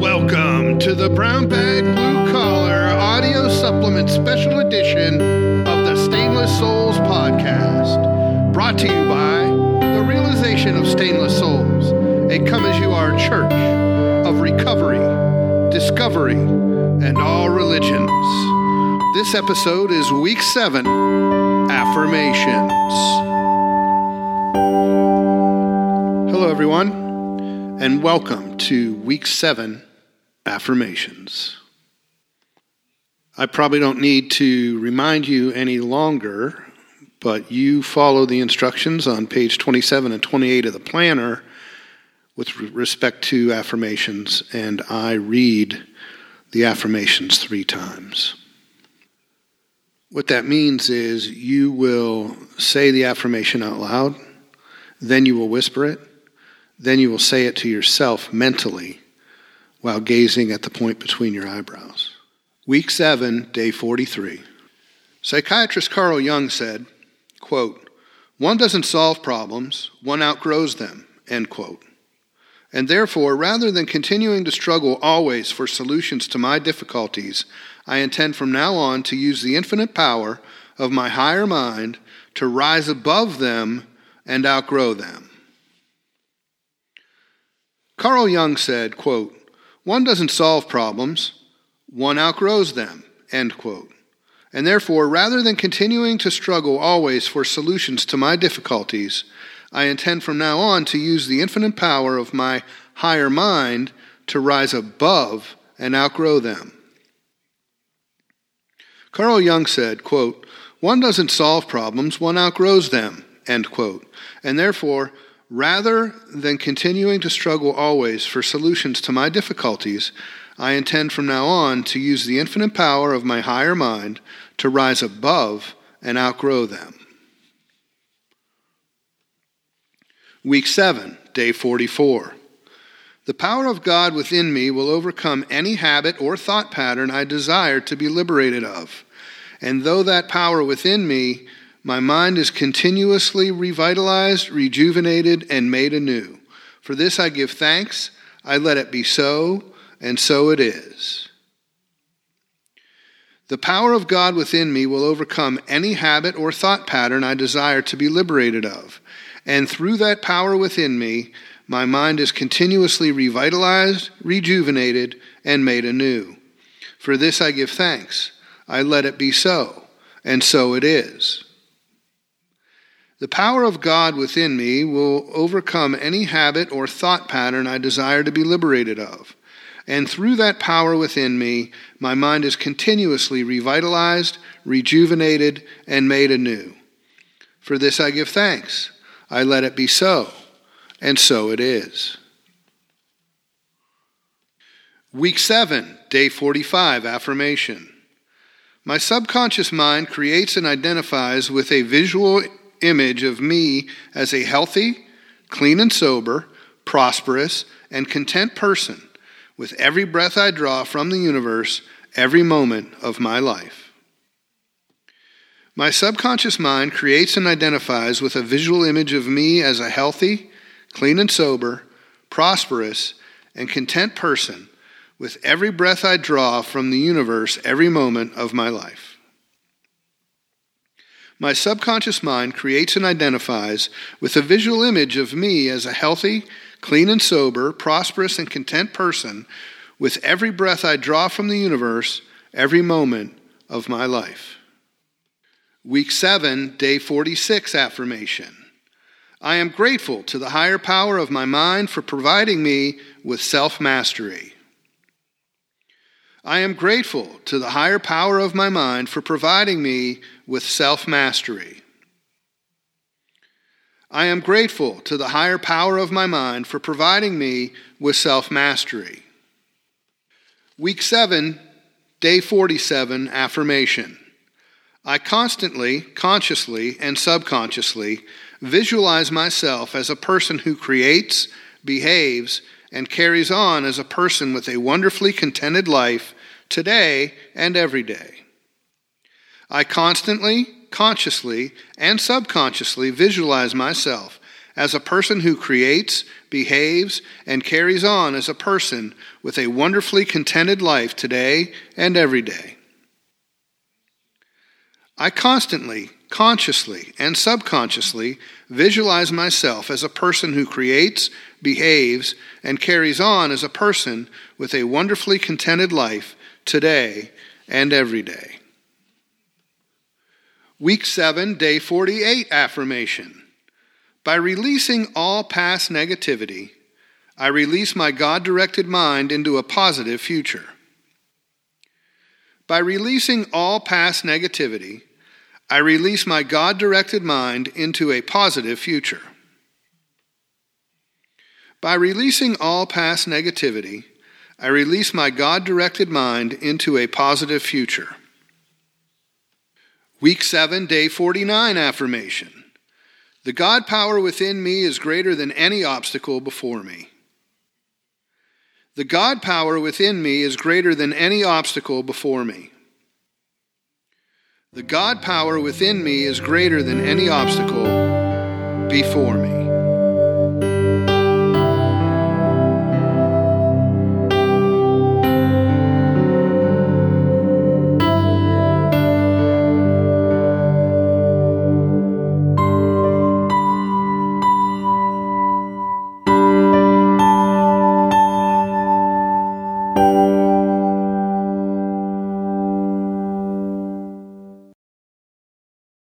Welcome to the Brown Bag Blue Collar Audio Supplement Special Edition of the Stainless Souls Podcast. Brought to you by the Realization of Stainless Souls, a come as you are church of recovery, discovery, and all religions. This episode is week seven affirmations. Hello, everyone, and welcome to week seven affirmations. I probably don't need to remind you any longer, but you follow the instructions on page 27 and 28 of the planner with respect to affirmations, and I read the affirmations three times. What that means is you will say the affirmation out loud, then you will whisper it, then you will say it to yourself mentally while gazing at the point between your eyebrows. Week 7, day 43. Psychiatrist Carl Jung said, quote, One doesn't solve problems, one outgrows them, end quote. And therefore, rather than continuing to struggle always for solutions to my difficulties, I intend from now on to use the infinite power of my higher mind to rise above them and outgrow them. Carl Jung said, quote, One doesn't solve problems, one outgrows them, end quote. And therefore, rather than continuing to struggle always for solutions to my difficulties, I intend from now on to use the infinite power of my higher mind to rise above and outgrow them. Carl Jung said, quote, One doesn't solve problems, one outgrows them, end quote. And therefore, rather than continuing to struggle always for solutions to my difficulties, I intend from now on to use the infinite power of my higher mind to rise above and outgrow them. Week 7, day 44. The power of God within me will overcome any habit or thought pattern I desire to be liberated of. And though that power within me, my mind is continuously revitalized, rejuvenated, and made anew. For this I give thanks, I let it be so, and so it is. The power of God within me will overcome any habit or thought pattern I desire to be liberated of. And through that power within me, my mind is continuously revitalized, rejuvenated, and made anew. For this I give thanks. I let it be so, and so it is. The power of God within me will overcome any habit or thought pattern I desire to be liberated of. And through that power within me, my mind is continuously revitalized, rejuvenated, and made anew. For this I give thanks. I let it be so, and so it is. Week 7, day 45, affirmation. My subconscious mind creates and identifies with a visual image of me as a healthy, clean and sober, prosperous, and content person with every breath I draw from the universe, every moment of my life. My subconscious mind creates and identifies with a visual image of me as a healthy, clean and sober, prosperous, and content person with every breath I draw from the universe every moment of my life. My subconscious mind creates and identifies with a visual image of me as a healthy, clean and sober, prosperous, and content person with every breath I draw from the universe every moment of my life. Week 7, day 46 affirmation. I am grateful to the higher power of my mind for providing me with self mastery. I am grateful to the higher power of my mind for providing me with self mastery. I am grateful to the higher power of my mind for providing me with self mastery. Week 7, day 47 affirmation. I constantly, consciously, and subconsciously visualize myself as a person who creates, behaves, and carries on as a person with a wonderfully contented life today and every day. I constantly, consciously, and subconsciously visualize myself as a person who creates, behaves, and carries on as a person with a wonderfully contented life today and every day. I constantly, consciously, and subconsciously visualize myself as a person who creates, behaves, and carries on as a person with a wonderfully contented life today and every day. Week 7, day 48 affirmation. By releasing all past negativity, I release my God directed mind into a positive future. By releasing all past negativity, I release my God directed mind into a positive future. By releasing all past negativity, I release my God directed mind into a positive future. Week 7, day 49 affirmation. The God power within me is greater than any obstacle before me. The God power within me is greater than any obstacle before me. The God power within me is greater than any obstacle before me.